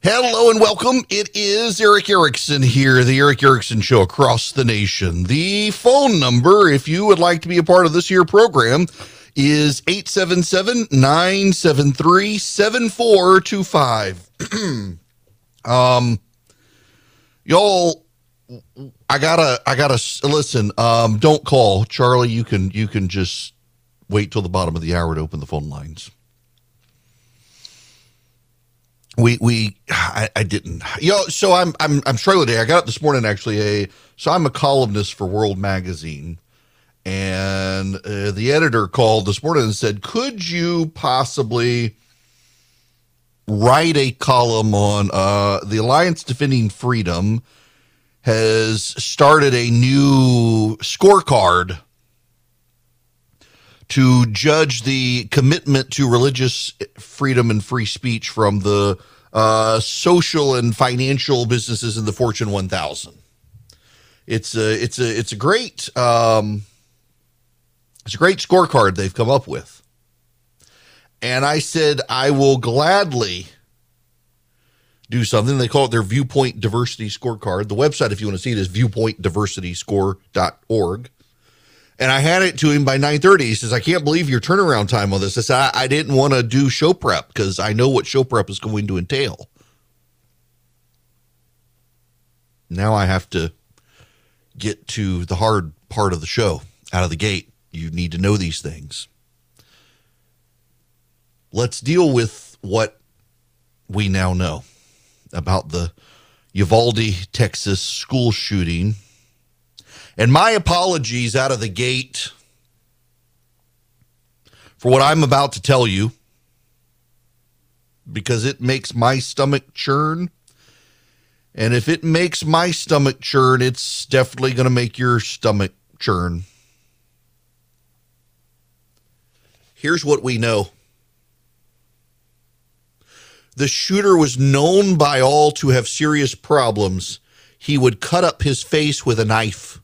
Hello and welcome. It is Erick Erickson here, the Erick Erickson Show across the nation. The phone number, if you would like to be a part of this year program, is 877 973 7425. Um, y'all, I gotta, I gotta listen. Um, don't call Charlie. You can, you can just wait till the bottom of the hour to open the phone lines we we I, I, didn't you know so i'm i'm i'm struggling today. I got up this morning actually a so i'm a columnist for world magazine. And uh, the editor called this morning and said could you possibly write a column on uh, the alliance defending freedom has started a new scorecard to judge the commitment to religious freedom and free speech from the uh, social and financial businesses in the Fortune 1000. It's a it's a it's a great um, it's a great scorecard they've come up with, and I said I will gladly do something. They call it their Viewpoint Diversity Scorecard. The website, if you want to see it, is viewpointdiversityscore.org. And I had it to him by 9:30. He says, "I can't believe your turnaround time on this." I said, "I, I didn't want to do show prep because I know what show prep is going to entail." Now I have to get to the hard part of the show out of the gate. You need to know these things. Let's deal with what we now know about the Uvalde, Texas school shooting and my apologies out of the gate for what I'm about to tell you because it makes my stomach churn. And if it makes my stomach churn, it's definitely going to make your stomach churn. Here's what we know the shooter was known by all to have serious problems. He would cut up his face with a knife.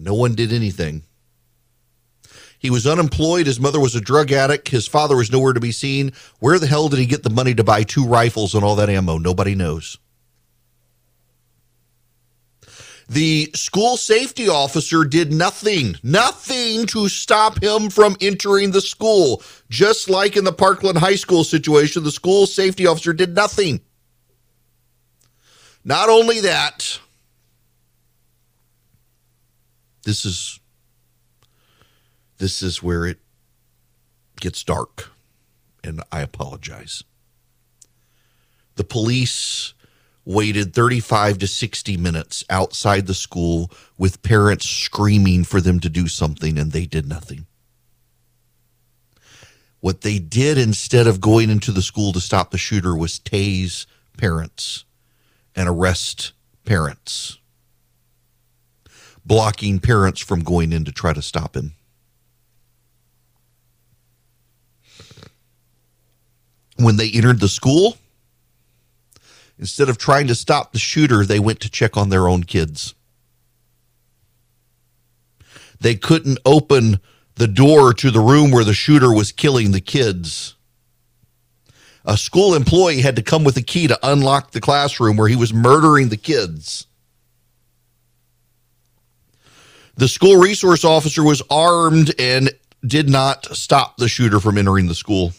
No one did anything. He was unemployed. His mother was a drug addict. His father was nowhere to be seen. Where the hell did he get the money to buy two rifles and all that ammo? Nobody knows. The school safety officer did nothing, nothing to stop him from entering the school. Just like in the Parkland High School situation, the school safety officer did nothing. Not only that, this is this is where it gets dark and I apologize. The police waited 35 to 60 minutes outside the school with parents screaming for them to do something and they did nothing. What they did instead of going into the school to stop the shooter was tase parents and arrest parents blocking parents from going in to try to stop him. When they entered the school, instead of trying to stop the shooter, they went to check on their own kids. They couldn't open the door to the room where the shooter was killing the kids. A school employee had to come with a key to unlock the classroom where he was murdering the kids. The school resource officer was armed and did not stop the shooter from entering the school.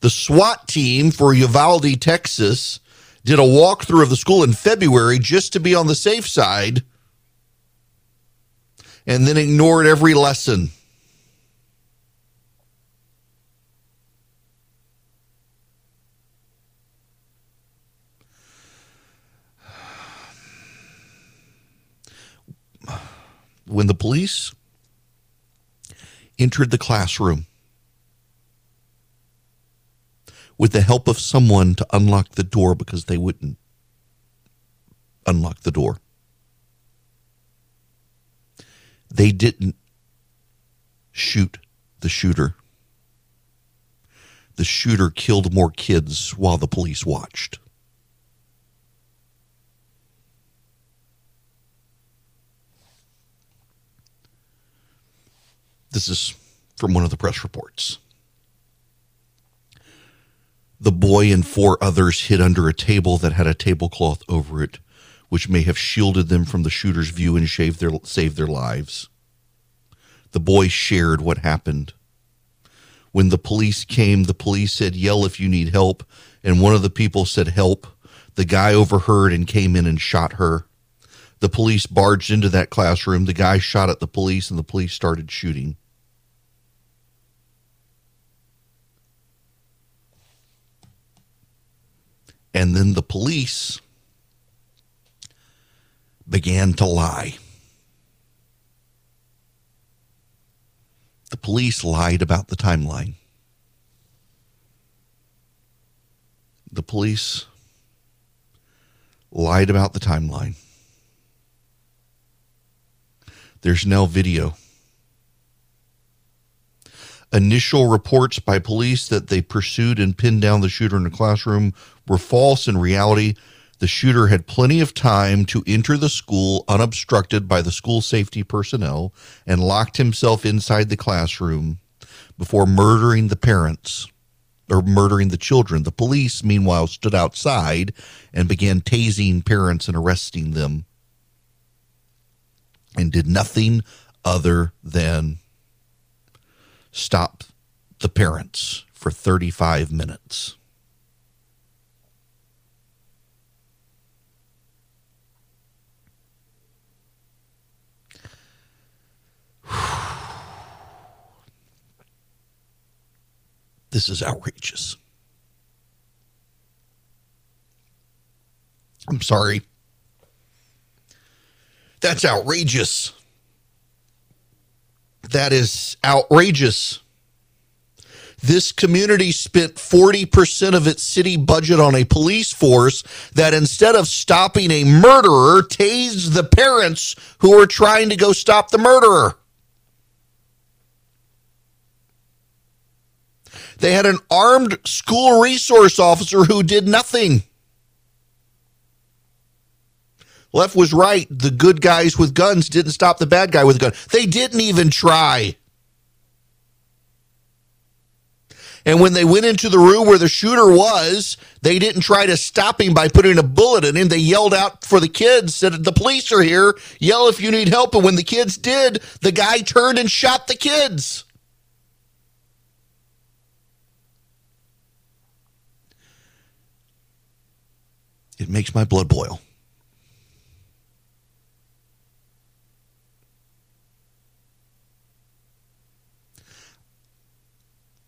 The SWAT team for Uvalde, Texas, did a walkthrough of the school in February just to be on the safe side and then ignored every lesson. When the police entered the classroom with the help of someone to unlock the door because they wouldn't unlock the door. They didn't shoot the shooter. The shooter killed more kids while the police watched. This is from one of the press reports. The boy and four others hid under a table that had a tablecloth over it, which may have shielded them from the shooter's view and saved their, saved their lives. The boy shared what happened. When the police came, the police said, Yell if you need help. And one of the people said, Help. The guy overheard and came in and shot her. The police barged into that classroom. The guy shot at the police, and the police started shooting. And then the police began to lie. The police lied about the timeline. The police lied about the timeline. There's now video. Initial reports by police that they pursued and pinned down the shooter in a classroom were false. In reality, the shooter had plenty of time to enter the school unobstructed by the school safety personnel and locked himself inside the classroom before murdering the parents or murdering the children. The police, meanwhile, stood outside and began tasing parents and arresting them and did nothing other than stop the parents for 35 minutes. This is outrageous. I'm sorry. That's outrageous. That is outrageous. This community spent 40% of its city budget on a police force that instead of stopping a murderer, tased the parents who were trying to go stop the murderer. They had an armed school resource officer who did nothing. Left was right. The good guys with guns didn't stop the bad guy with a gun. They didn't even try. And when they went into the room where the shooter was, they didn't try to stop him by putting a bullet in him. They yelled out for the kids, said, The police are here. Yell if you need help. And when the kids did, the guy turned and shot the kids. It makes my blood boil.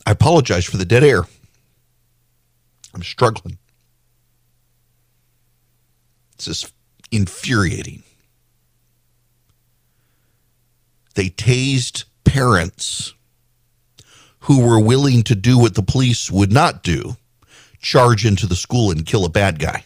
I apologize for the dead air. I'm struggling. This is infuriating. They tased parents who were willing to do what the police would not do charge into the school and kill a bad guy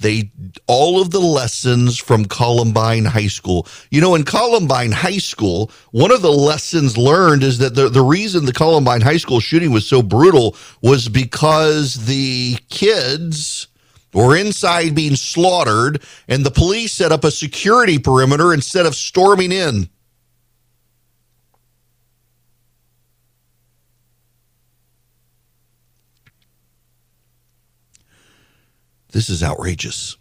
they all of the lessons from Columbine High School. You know, in Columbine High School, one of the lessons learned is that the, the reason the Columbine High School shooting was so brutal was because the kids were inside being slaughtered and the police set up a security perimeter instead of storming in. This is outrageous.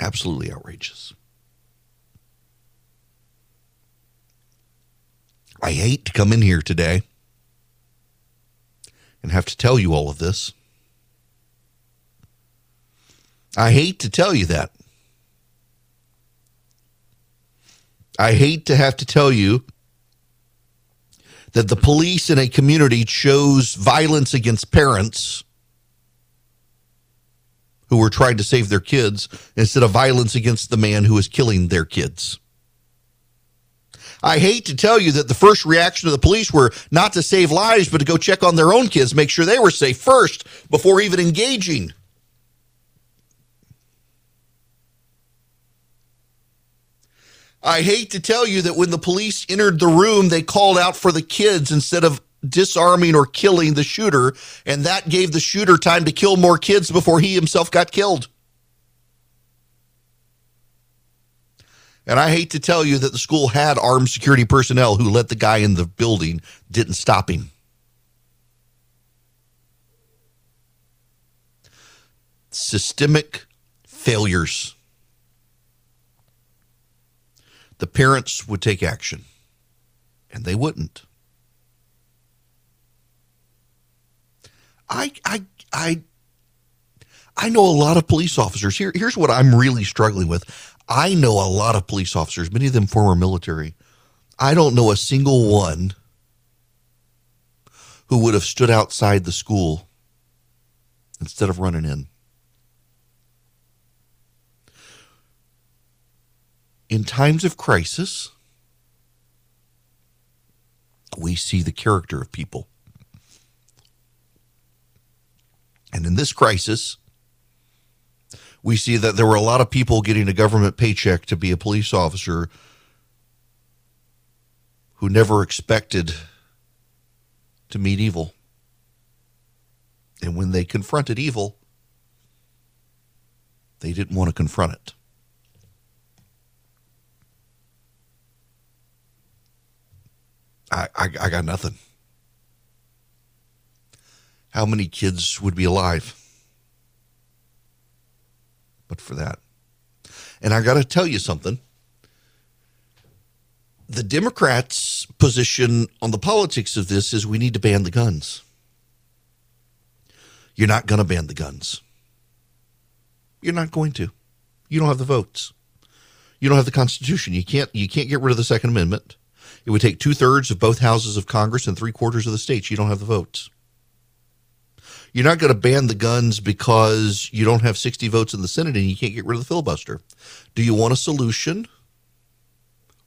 Absolutely outrageous. I hate to come in here today and have to tell you all of this. I hate to tell you that. I hate to have to tell you that the police in a community chose violence against parents who were trying to save their kids instead of violence against the man who was killing their kids. I hate to tell you that the first reaction of the police were not to save lives, but to go check on their own kids, make sure they were safe first before even engaging. I hate to tell you that when the police entered the room, they called out for the kids instead of disarming or killing the shooter, and that gave the shooter time to kill more kids before he himself got killed. And I hate to tell you that the school had armed security personnel who let the guy in the building didn't stop him. Systemic failures. The parents would take action, and they wouldn't. I, I, I, I know a lot of police officers. Here, here's what I'm really struggling with. I know a lot of police officers, many of them former military. I don't know a single one who would have stood outside the school instead of running in. In times of crisis, we see the character of people. And in this crisis, we see that there were a lot of people getting a government paycheck to be a police officer who never expected to meet evil. And when they confronted evil, they didn't want to confront it. I, I, I got nothing. How many kids would be alive? but for that. And I got to tell you something. The Democrats' position on the politics of this is we need to ban the guns. You're not going to ban the guns. You're not going to. You don't have the votes. You don't have the Constitution. You can't. You can't get rid of the Second Amendment. It would take two thirds of both houses of Congress and three quarters of the states. You don't have the votes. You're not going to ban the guns because you don't have 60 votes in the Senate and you can't get rid of the filibuster. Do you want a solution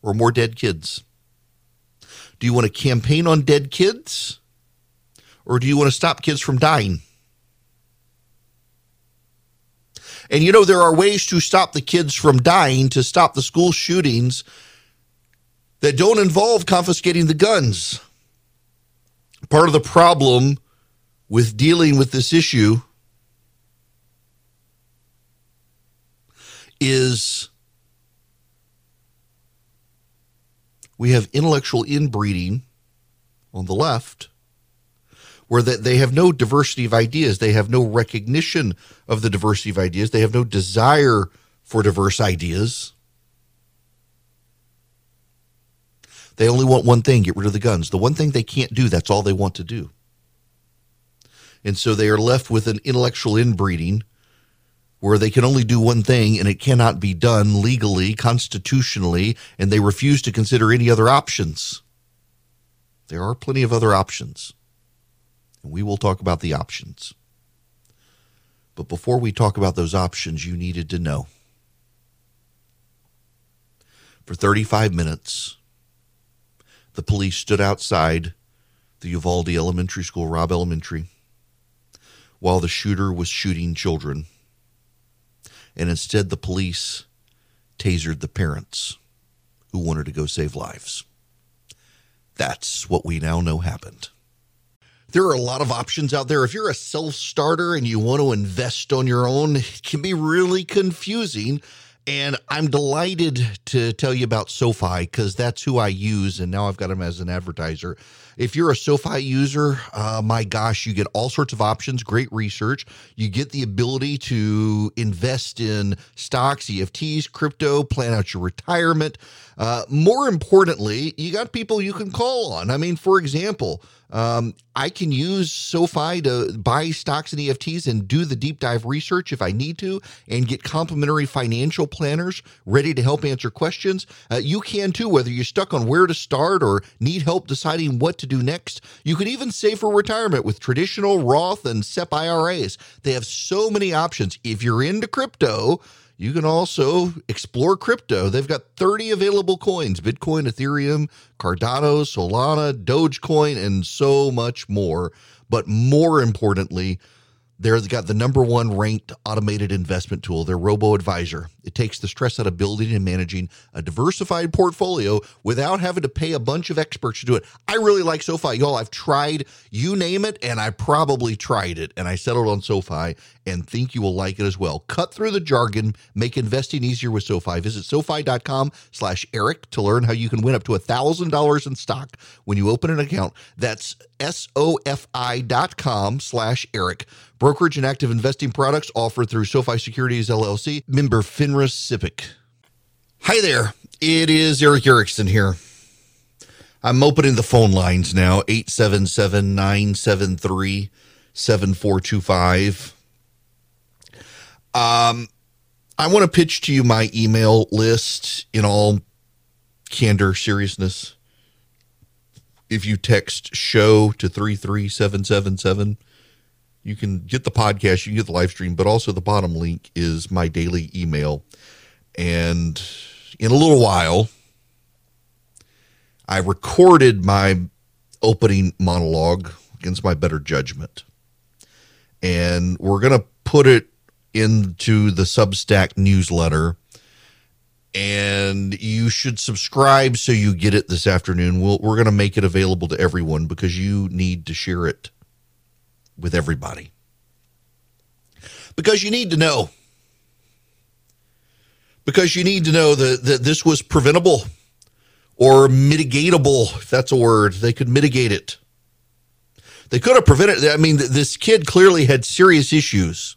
or more dead kids? Do you want to campaign on dead kids or do you want to stop kids from dying? And you know, there are ways to stop the kids from dying, to stop the school shootings that don't involve confiscating the guns. Part of the problem with dealing with this issue is we have intellectual inbreeding on the left where that they have no diversity of ideas. They have no recognition of the diversity of ideas. They have no desire for diverse ideas they only want one thing get rid of the guns the one thing they can't do that's all they want to do and so they are left with an intellectual inbreeding where they can only do one thing and it cannot be done legally, constitutionally, and they refuse to consider any other options. There are plenty of other options. And we will talk about the options. But before we talk about those options, you needed to know. For 35 minutes, the police stood outside the Uvalde Elementary School, Robb Elementary while the shooter was shooting children. And instead, the police tasered the parents who wanted to go save lives. That's what we now know happened. There are a lot of options out there. If you're a self starter and you want to invest on your own, it can be really confusing. And I'm delighted to tell you about SoFi because that's who I use. And now I've got them as an advertiser. If you're a SoFi user, uh, my gosh, you get all sorts of options, great research. You get the ability to invest in stocks, EFTs, crypto, plan out your retirement. Uh, more importantly, you got people you can call on. I mean, for example, um, I can use SoFi to buy stocks and EFTs and do the deep dive research if I need to and get complimentary financial planners ready to help answer questions. Uh, you can too, whether you're stuck on where to start or need help deciding what to do next. You can even save for retirement with traditional Roth and SEP IRAs. They have so many options. If you're into crypto, you can also explore crypto. They've got 30 available coins Bitcoin, Ethereum, Cardano, Solana, Dogecoin, and so much more. But more importantly, They're got the number one ranked automated investment tool, their Robo Advisor. It takes the stress out of building and managing a diversified portfolio without having to pay a bunch of experts to do it. I really like SoFi. Y'all, I've tried, you name it, and I probably tried it, and I settled on SoFi and think you will like it as well. Cut through the jargon, make investing easier with SoFi. Visit SoFi.com slash Eric to learn how you can win up to $1,000 in stock when you open an account. That's S-O-F-I dot com slash Eric. Brokerage and active investing products offered through SoFi Securities LLC, member FINRA SIPC. Hi there. It is Erick Erickson here. I'm opening the phone lines now 877 973 7425. Um, I want to pitch to you my email list in all candor, seriousness. If you text show to 33777, you can get the podcast, you can get the live stream, but also the bottom link is my daily email. And in a little while, I recorded my opening monologue against my better judgment. And we're going to put it into the Substack newsletter. And you should subscribe so you get it this afternoon. We'll, we're going to make it available to everyone because you need to share it with everybody. Because you need to know. Because you need to know that, that this was preventable or mitigatable, if that's a word. They could mitigate it. They could have prevented I mean, this kid clearly had serious issues.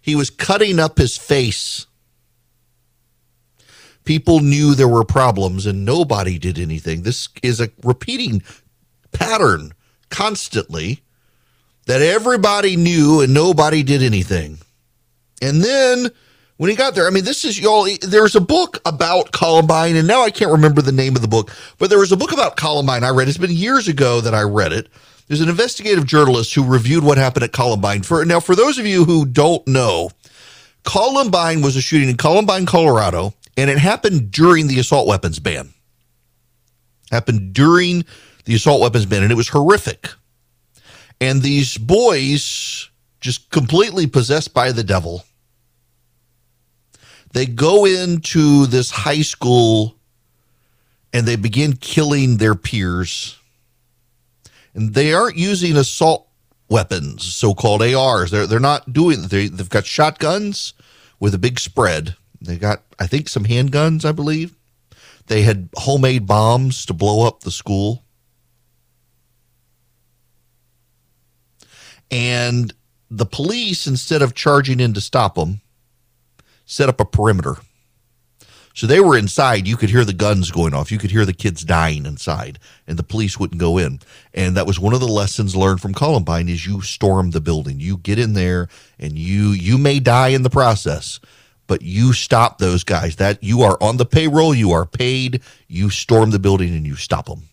He was cutting up his face. People knew there were problems and nobody did anything. This is a repeating pattern constantly that everybody knew and nobody did anything. And then when he got there, I mean, this is y'all. There's a book about Columbine, and now I can't remember the name of the book, but there was a book about Columbine I read. It's been years ago that I read it. There's an investigative journalist who reviewed what happened at Columbine. For now, for those of you who don't know, Columbine was a shooting in Columbine, Colorado, and it happened during the assault weapons ban. Happened during the assault weapons ban, and it was horrific. And these boys, just completely possessed by the devil, they go into this high school and they begin killing their peers. And they aren't using assault weapons, so-called ARs. They're they're not doing. They they've got shotguns with a big spread. They got I think some handguns, I believe. They had homemade bombs to blow up the school. And the police, instead of charging in to stop them, set up a perimeter. So they were inside. You could hear the guns going off. You could hear the kids dying inside, and the police wouldn't go in. And that was one of the lessons learned from Columbine: is you storm the building. You get in there, and you you may die in the process, but you stop those guys. That you are on the payroll. You are paid. You storm the building and you stop them.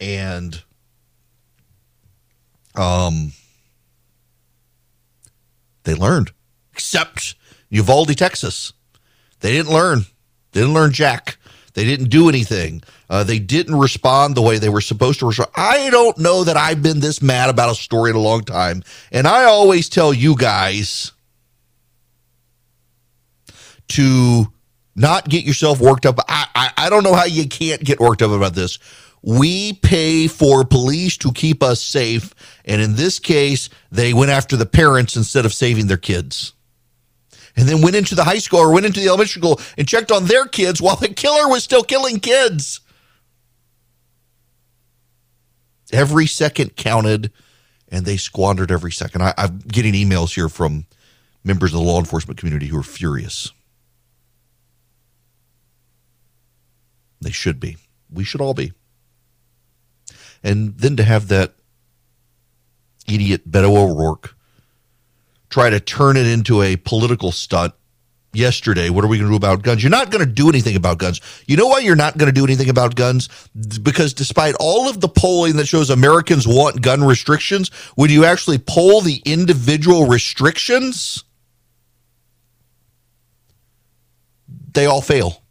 and um they learned except Uvalde, Texas. They didn't learn. They didn't learn jack. They didn't do anything. Uh, they didn't respond the way they were supposed to respond. I don't know that I've been this mad about a story in a long time. And I always tell you guys to not get yourself worked up. I, I, I don't know how you can't get worked up about this. We pay for police to keep us safe. And in this case, they went after the parents instead of saving their kids. And then went into the high school or went into the elementary school and checked on their kids while the killer was still killing kids. Every second counted, and they squandered every second. I, I'm getting emails here from members of the law enforcement community who are furious. They should be. We should all be. And then to have that idiot Beto O'Rourke try to turn it into a political stunt yesterday. What are we going to do about guns? You're not going to do anything about guns. You know why you're not going to do anything about guns? Because despite all of the polling that shows Americans want gun restrictions, when you actually poll the individual restrictions, they all fail.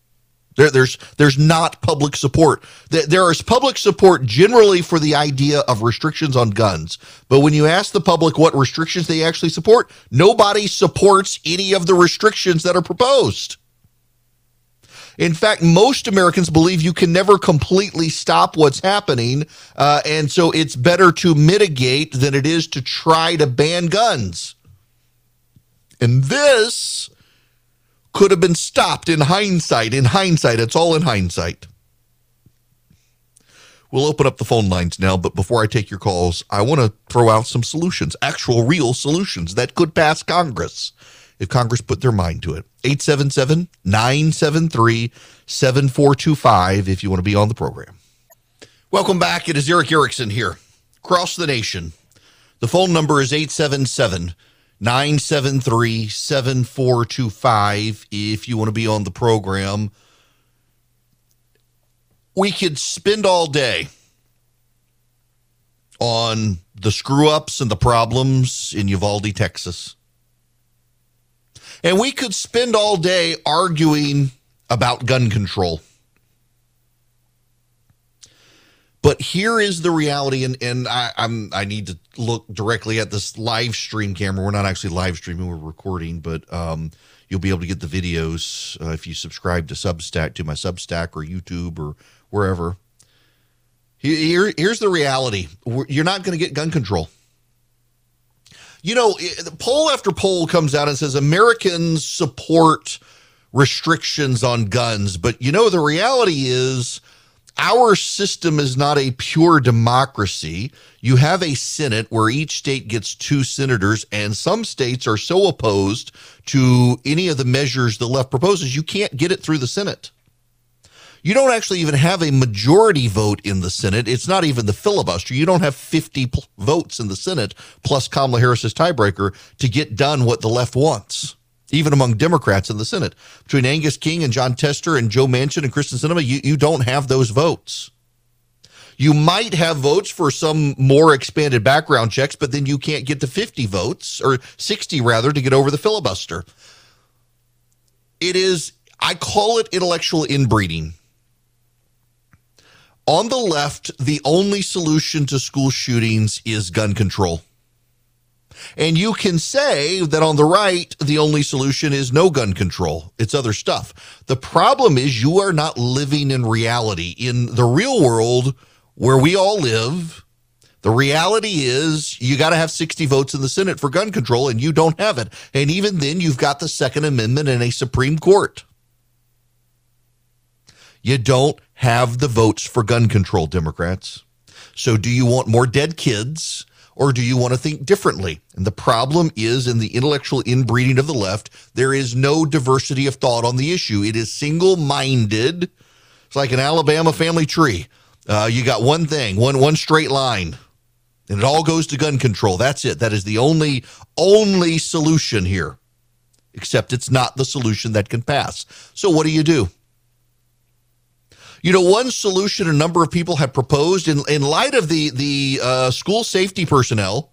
There, there's there's not public support. There is public support generally for the idea of restrictions on guns, but when you ask the public what restrictions they actually support, nobody supports any of the restrictions that are proposed. In fact, most Americans believe you can never completely stop what's happening, uh, and so it's better to mitigate than it is to try to ban guns. And this could have been stopped in hindsight. In hindsight, it's all in hindsight. We'll open up the phone lines now, but before I take your calls, I want to throw out some solutions, actual real solutions that could pass Congress if Congress put their mind to it. 877 973 7425 if you want to be on the program. Welcome back. It is Erick Erickson here across the nation. The phone number is 877 973 7425 if you want to be on the program. We could spend all day on the screw ups and the problems in Uvalde, Texas. And we could spend all day arguing about gun control. But here is the reality, and, and I, I'm I need to look directly at this live stream camera. We're not actually live streaming; we're recording, but um, you'll be able to get the videos uh, if you subscribe to Substack, to my Substack or YouTube or wherever. Here, here's the reality: you're not going to get gun control. You know, poll after poll comes out and says Americans support restrictions on guns, but you know the reality is our system is not a pure democracy. You have a Senate where each state gets two senators, and some states are so opposed to any of the measures the left proposes, you can't get it through the Senate. You don't actually even have a majority vote in the Senate. It's not even the filibuster. You don't have 50 votes in the Senate plus Kamala Harris's tiebreaker to get done what the left wants even among Democrats in the Senate. Between Angus King and Jon Tester and Joe Manchin and Kyrsten Sinema, you, you don't have those votes. You might have votes for some more expanded background checks, but then you can't get to 50 votes or 60 rather to get over the filibuster. It is, I call it intellectual inbreeding. On the left, the only solution to school shootings is gun control. And you can say that on the right, the only solution is no gun control. It's other stuff. The problem is you are not living in reality. In the real world where we all live, the reality is you got to have 60 votes in the Senate for gun control, and you don't have it. And even then, you've got the Second Amendment and a Supreme Court. You don't have the votes for gun control, Democrats. So, do you want more dead kids? Or do you want to think differently? And the problem is in the intellectual inbreeding of the left, there is no diversity of thought on the issue. It is single minded. It's like an Alabama family tree. Uh, you got one thing, one one straight line, and it all goes to gun control. That's it. That is the only only solution here. Except it's not the solution that can pass. So what do you do? You know, one solution a number of people have proposed in, in light of the the uh, school safety personnel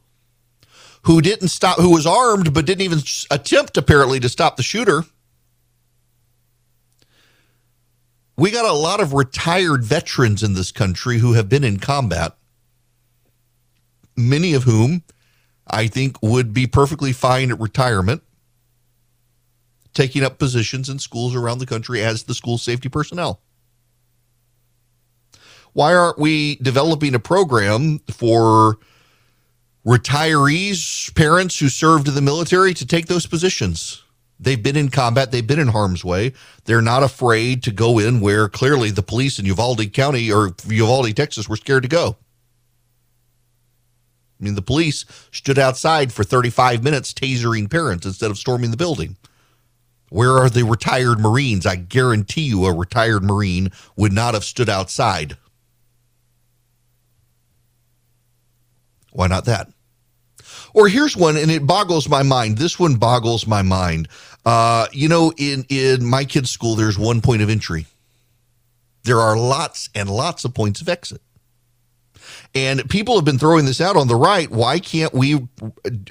who didn't stop, who was armed but didn't even attempt apparently to stop the shooter. We got a lot of retired veterans in this country who have been in combat, many of whom I think would be perfectly fine at retirement, taking up positions in schools around the country as the school safety personnel. Why aren't we developing a program for retirees, parents who served in the military to take those positions? They've been in combat, they've been in harm's way. They're not afraid to go in where clearly the police in Uvalde County or Uvalde, Texas were scared to go. I mean, the police stood outside for 35 minutes tasering parents instead of storming the building. Where are the retired Marines? I guarantee you a retired Marine would not have stood outside. Why not that? Or here's one, and it boggles my mind. This one boggles my mind. Uh, you know, in in my kid's school, there's one point of entry. There are lots and lots of points of exit. And people have been throwing this out on the right. Why can't we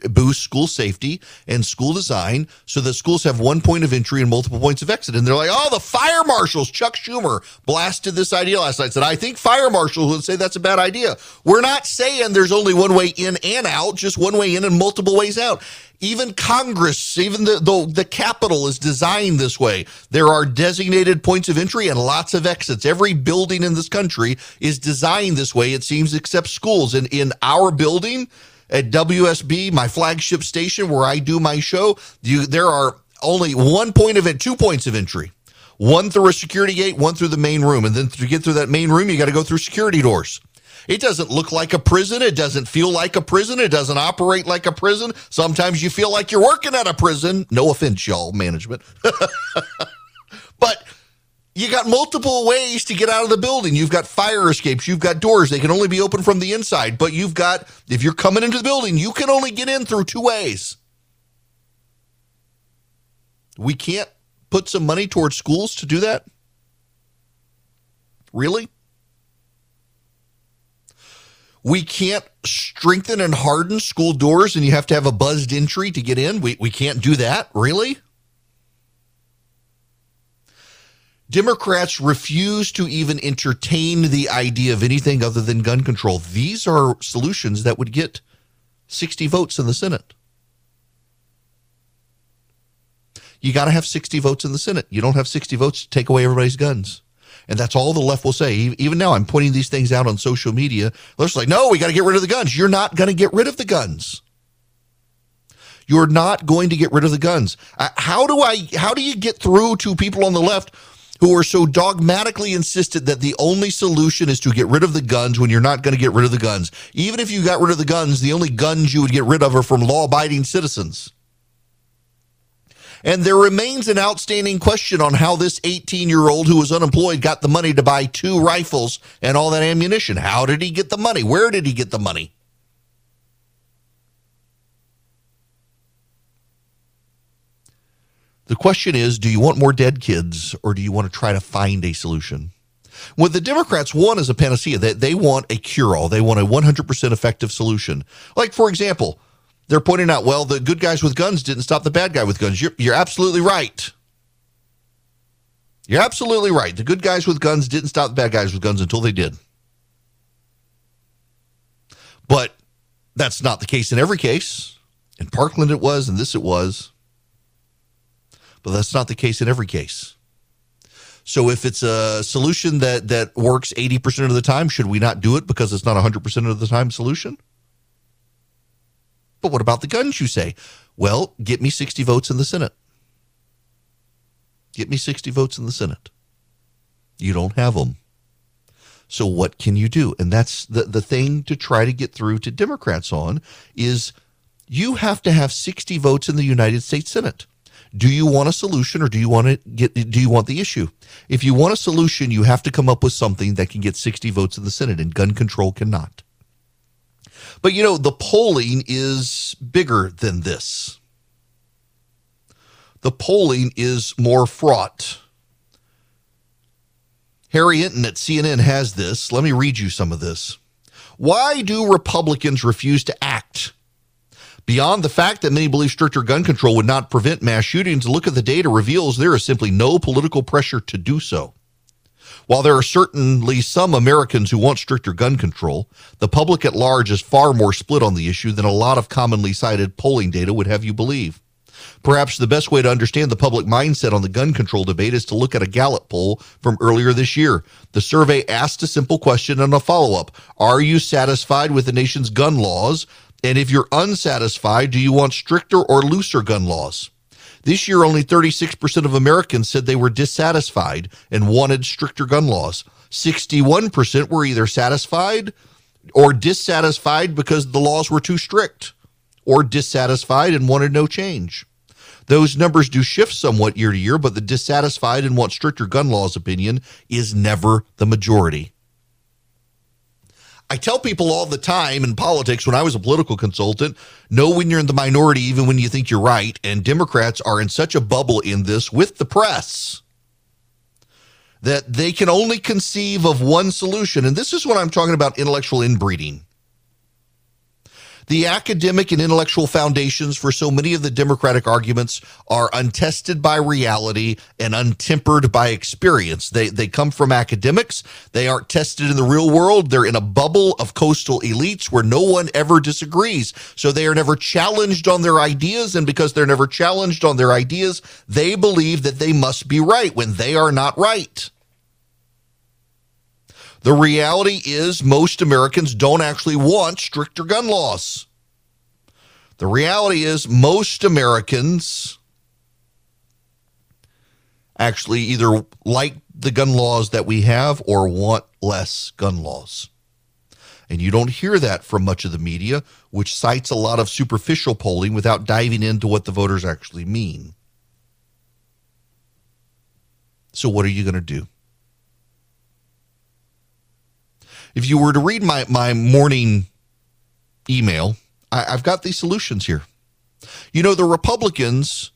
boost school safety and school design so that schools have one point of entry and multiple points of exit? And they're like, oh, the fire marshals, Chuck Schumer blasted this idea last night. Said, I think fire marshals would say that's a bad idea. We're not saying there's only one way in and out, just one way in and multiple ways out. Even Congress, even the, the, the Capitol is designed this way. There are designated points of entry and lots of exits. Every building in this country is designed this way, it seems, except schools. And in our building at WSB, my flagship station where I do my show, you, there are only one point of it, two points of entry. One through a security gate, one through the main room. And then to get through that main room, you got to go through security doors. It doesn't look like a prison. It doesn't feel like a prison. It doesn't operate like a prison. Sometimes you feel like you're working at a prison. No offense, y'all, management. but you got multiple ways to get out of the building. You've got fire escapes. You've got doors. They can only be open from the inside. But you've got, if you're coming into the building, you can only get in through two ways. We can't put some money towards schools to do that? Really? We can't strengthen and harden school doors and you have to have a buzzed entry to get in. We, we can't do that. Really? Democrats refuse to even entertain the idea of anything other than gun control. These are solutions that would get 60 votes in the Senate. You got to have 60 votes in the Senate. You don't have 60 votes to take away everybody's guns. And that's all the left will say. Even now, I'm pointing these things out on social media. They're like, no, we got to get rid of the guns. You're not going to get rid of the guns. You're not going to get rid of the guns. Uh, how do I? How do you get through to people on the left who are so dogmatically insistent that the only solution is to get rid of the guns when you're not going to get rid of the guns? Even if you got rid of the guns, the only guns you would get rid of are from law-abiding citizens. And there remains an outstanding question on how this 18 year old who was unemployed got the money to buy two rifles and all that ammunition. How did he get the money? Where did he get the money? The question is do you want more dead kids or do you want to try to find a solution? What the Democrats want is a panacea. They, they want a cure all, they want a 100% effective solution. Like, for example, they're pointing out, well, the good guys with guns didn't stop the bad guy with guns. You're, you're absolutely right. You're absolutely right. The good guys with guns didn't stop the bad guys with guns until they did. But that's not the case in every case. In Parkland, it was, and this it was. But that's not the case in every case. So if it's a solution that that works 80% of the time, should we not do it because it's not 100% of the time solution? But what about the guns, you say? Well, get me 60 votes in the Senate. Get me 60 votes in the Senate. You don't have them. So what can you do? And that's the, the thing to try to get through to Democrats on is you have to have 60 votes in the United States Senate. Do you want a solution or do you want to get do you want the issue? If you want a solution, you have to come up with something that can get 60 votes in the Senate and gun control cannot. But you know, the polling is bigger than this. The polling is more fraught. Harry Enten at CNN has this. Let me read you some of this. Why do Republicans refuse to act? Beyond the fact that many believe stricter gun control would not prevent mass shootings, look at the data reveals there is simply no political pressure to do so. While there are certainly some Americans who want stricter gun control, the public at large is far more split on the issue than a lot of commonly cited polling data would have you believe. Perhaps the best way to understand the public mindset on the gun control debate is to look at a Gallup poll from earlier this year. The survey asked a simple question and a follow up Are you satisfied with the nation's gun laws? And if you're unsatisfied, do you want stricter or looser gun laws? This year, only 36% of Americans said they were dissatisfied and wanted stricter gun laws. 61% were either satisfied or dissatisfied because the laws were too strict, or dissatisfied and wanted no change. Those numbers do shift somewhat year to year, but the dissatisfied and want stricter gun laws opinion is never the majority. I tell people all the time in politics when I was a political consultant know when you're in the minority, even when you think you're right. And Democrats are in such a bubble in this with the press that they can only conceive of one solution. And this is what I'm talking about intellectual inbreeding. The academic and intellectual foundations for so many of the Democratic arguments are untested by reality and untempered by experience. They, they come from academics. They aren't tested in the real world. They're in a bubble of coastal elites where no one ever disagrees. So they are never challenged on their ideas. And because they're never challenged on their ideas, they believe that they must be right when they are not right. The reality is, most Americans don't actually want stricter gun laws. The reality is, most Americans actually either like the gun laws that we have or want less gun laws. And you don't hear that from much of the media, which cites a lot of superficial polling without diving into what the voters actually mean. So, what are you going to do? If you were to read my, my morning email, I, I've got these solutions here. You know, the Republicans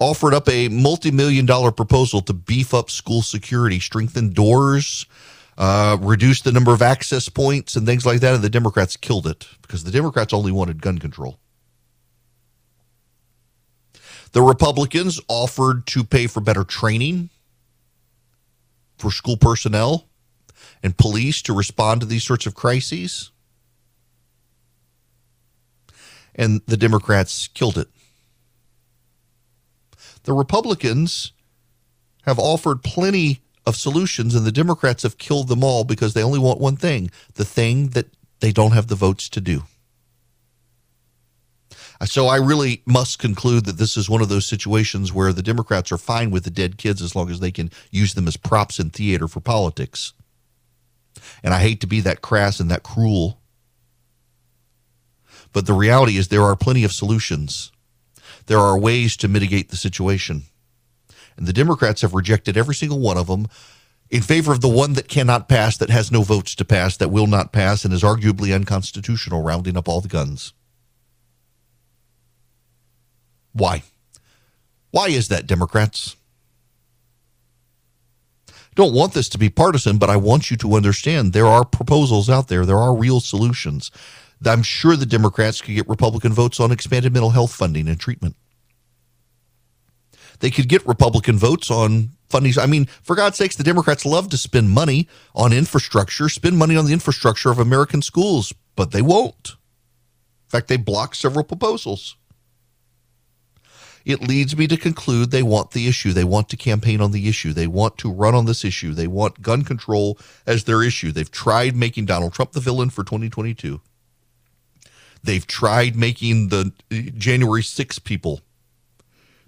offered up a multi million dollar proposal to beef up school security, strengthen doors, uh, reduce the number of access points, and things like that. And the Democrats killed it because the Democrats only wanted gun control. The Republicans offered to pay for better training for school personnel and police to respond to these sorts of crises. And the Democrats killed it. The Republicans have offered plenty of solutions, and the Democrats have killed them all because they only want one thing the thing that they don't have the votes to do. So I really must conclude that this is one of those situations where the Democrats are fine with the dead kids as long as they can use them as props in theater for politics. And I hate to be that crass and that cruel. But the reality is, there are plenty of solutions. There are ways to mitigate the situation. And the Democrats have rejected every single one of them in favor of the one that cannot pass, that has no votes to pass, that will not pass, and is arguably unconstitutional, rounding up all the guns. Why? Why is that, Democrats? Don't want this to be partisan, but I want you to understand there are proposals out there. There are real solutions. I'm sure the Democrats could get Republican votes on expanded mental health funding and treatment. They could get Republican votes on funding. I mean, for God's sakes, the Democrats love to spend money on infrastructure, spend money on the infrastructure of American schools, but they won't. In fact, they blocked several proposals it leads me to conclude they want the issue. They want to campaign on the issue. They want to run on this issue. They want gun control as their issue. They've tried making Donald Trump the villain for 2022. They've tried making the uh, January 6 people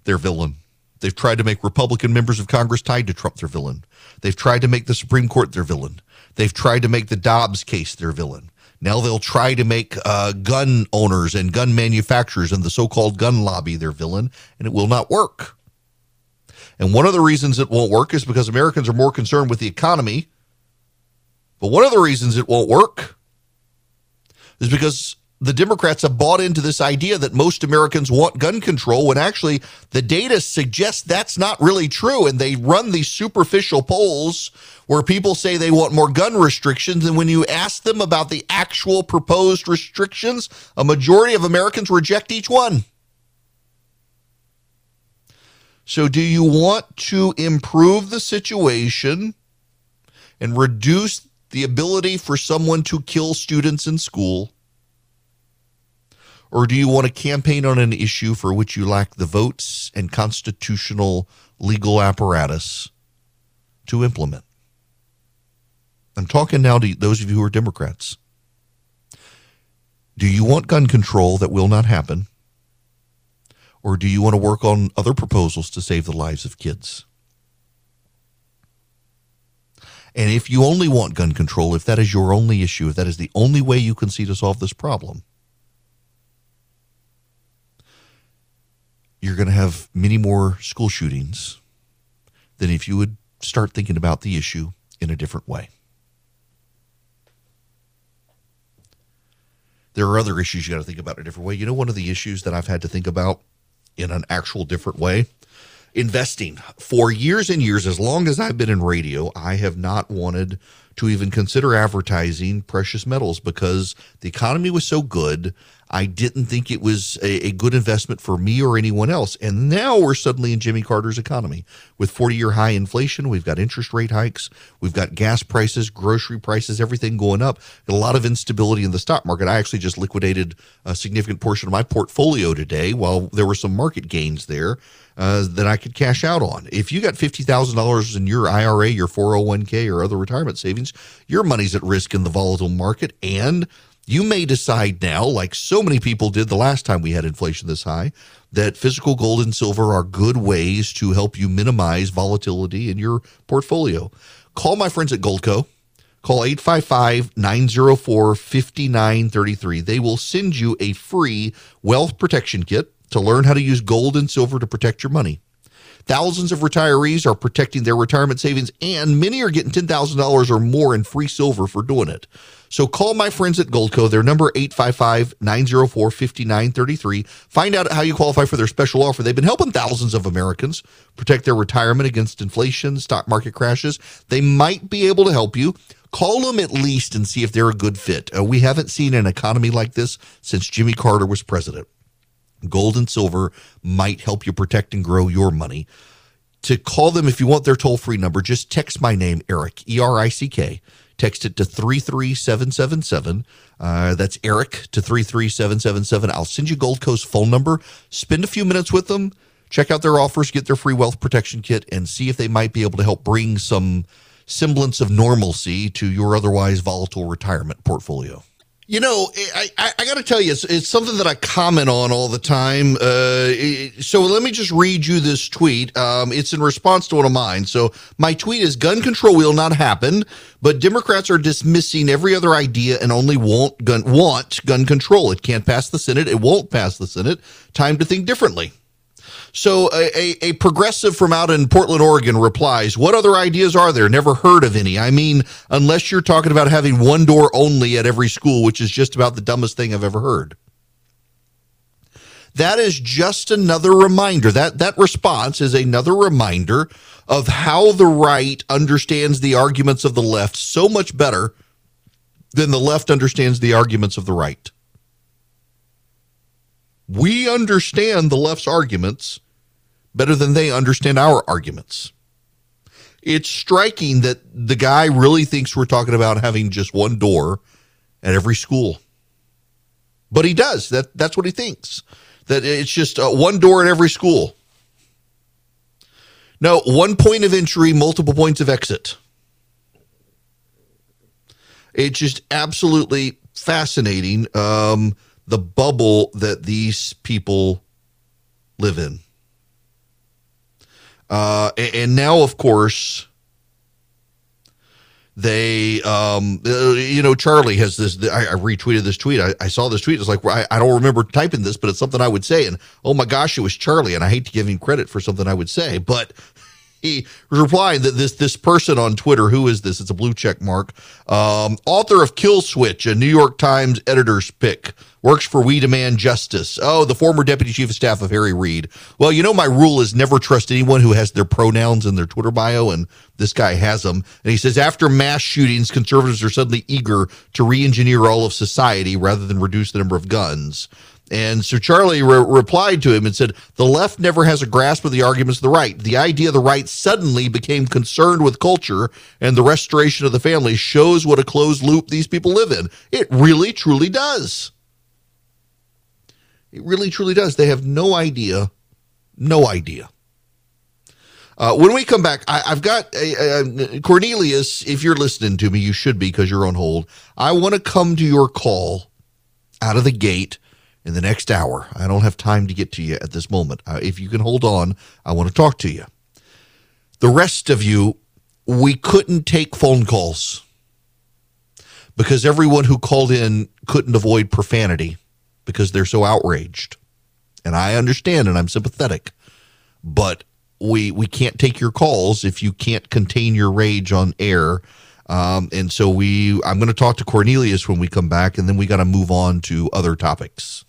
their villain. They've tried to make Republican members of Congress tied to Trump their villain. They've tried to make the Supreme Court their villain. They've tried to make the Dobbs case their villain. Now they'll try to make uh, gun owners and gun manufacturers and the so called gun lobby their villain, and it will not work. And one of the reasons it won't work is because Americans are more concerned with the economy. But one of the reasons it won't work is because the Democrats have bought into this idea that most Americans want gun control when actually the data suggests that's not really true. And they run these superficial polls where people say they want more gun restrictions. And when you ask them about the actual proposed restrictions, a majority of Americans reject each one. So, do you want to improve the situation and reduce the ability for someone to kill students in school? Or do you want to campaign on an issue for which you lack the votes and constitutional legal apparatus to implement? I'm talking now to those of you who are Democrats. Do you want gun control that will not happen? Or do you want to work on other proposals to save the lives of kids? And if you only want gun control, if that is your only issue, if that is the only way you can see to solve this problem, you're going to have many more school shootings than if you would start thinking about the issue in a different way. There are other issues you got to think about in a different way. You know, one of the issues that I've had to think about in an actual different way investing for years and years, as long as I've been in radio, I have not wanted to even consider advertising precious metals because the economy was so good. I didn't think it was a, a, good investment for me or anyone else. And now we're suddenly in Jimmy Carter's economy with 40 year high inflation. We've got interest rate hikes. We've got gas prices, grocery prices, everything going up. A lot of instability in the stock market. I actually just liquidated a significant portion of my portfolio today while there were some market gains there. Uh, that I could cash out on. If you got $50,000 in your IRA, your 401k, or other retirement savings, your money's at risk in the volatile market. And you may decide now, like so many people did the last time we had inflation this high, that physical gold and silver are good ways to help you minimize volatility in your portfolio. Call my friends at Goldco. Call 855 904 5933. They will send you a free wealth protection kit to learn how to use gold and silver to protect your money. Thousands of retirees are protecting their retirement savings, and many are getting $10,000 or more in free silver for doing it. So call my friends at Goldco. Their number 855-904-5933. Find out how you qualify for their special offer. They've been helping thousands of Americans protect their retirement against inflation, stock market crashes. They might be able to help you. Call them at least and see if they're a good fit. Uh, we haven't seen an economy like this since Jimmy Carter was president. Gold and silver might help you protect and grow your money. To call them if you want their toll free number, just text my name, Erick, E R I C K Text it to 33777. Uh, that's Erick to 33777. I'll send you Gold Goldco's phone number. Spend a few minutes with them. Check out their offers, get their free wealth protection kit, and see if they might be able to help bring some semblance of normalcy to your otherwise volatile retirement portfolio. You know, I, I, I got to tell you, it's, it's, something that I comment on all the time. Uh, so let me just read you this tweet. Um, it's in response to one of mine. So my tweet is gun control will not happen, but Democrats are dismissing every other idea and only want gun, want gun control. It can't pass the Senate. It won't pass the Senate. Time to think differently. So a, a, a, progressive from out in Portland, Oregon replies, What other ideas are there? Never heard of any. I mean, unless you're talking about having one door only at every school, which is just about the dumbest thing I've ever heard. That is just another reminder. That that response is another reminder of how the right understands the arguments of the left so much better than the left understands the arguments of the right. We understand the left's arguments better than they understand our arguments. It's striking that the guy really thinks we're talking about having just one door at every school. But he does. That that's what he thinks. That it's just uh, one door at every school. No, one point of entry, multiple points of exit. It's just absolutely fascinating um, the bubble that these people live in. Uh, and now, of course, they, um, uh, you know, Charlie has this. I, I retweeted this tweet. I, I, saw this tweet. It's like I, I don't remember typing this, but it's something I would say. And oh my gosh, it was Charlie. And I hate to give him credit for something I would say, but he was replying that this this person on Twitter, who is this? It's a blue check mark. Um, author of Kill Switch, a New York Times editor's pick, works for We Demand Justice. Oh, the former deputy chief of staff of Harry Reid. Well, you know my rule is never trust anyone who has their pronouns in their Twitter bio, and this guy has them. And he says after mass shootings, conservatives are suddenly eager to re-engineer all of society rather than reduce the number of guns. And so Charlie re- replied to him and said, The left never has a grasp of the arguments of the right. The idea of the right suddenly became concerned with culture and the restoration of the family shows what a closed loop these people live in. It really, truly does. It really, truly does. They have no idea, no idea. Uh, when we come back, I, have got a, a, Cornelius. If you're listening to me, you should be because you're on hold. I want to come to your call out of the gate in the next hour. I don't have time to get to you at this moment. Uh, if you can hold on, I want to talk to you. The rest of you, we couldn't take phone calls because everyone who called in couldn't avoid profanity because they're so outraged. And I understand and I'm sympathetic. But we we can't take your calls if you can't contain your rage on air um, and so we, I'm going to talk to Cornelius when we come back, and then we got to move on to other topics.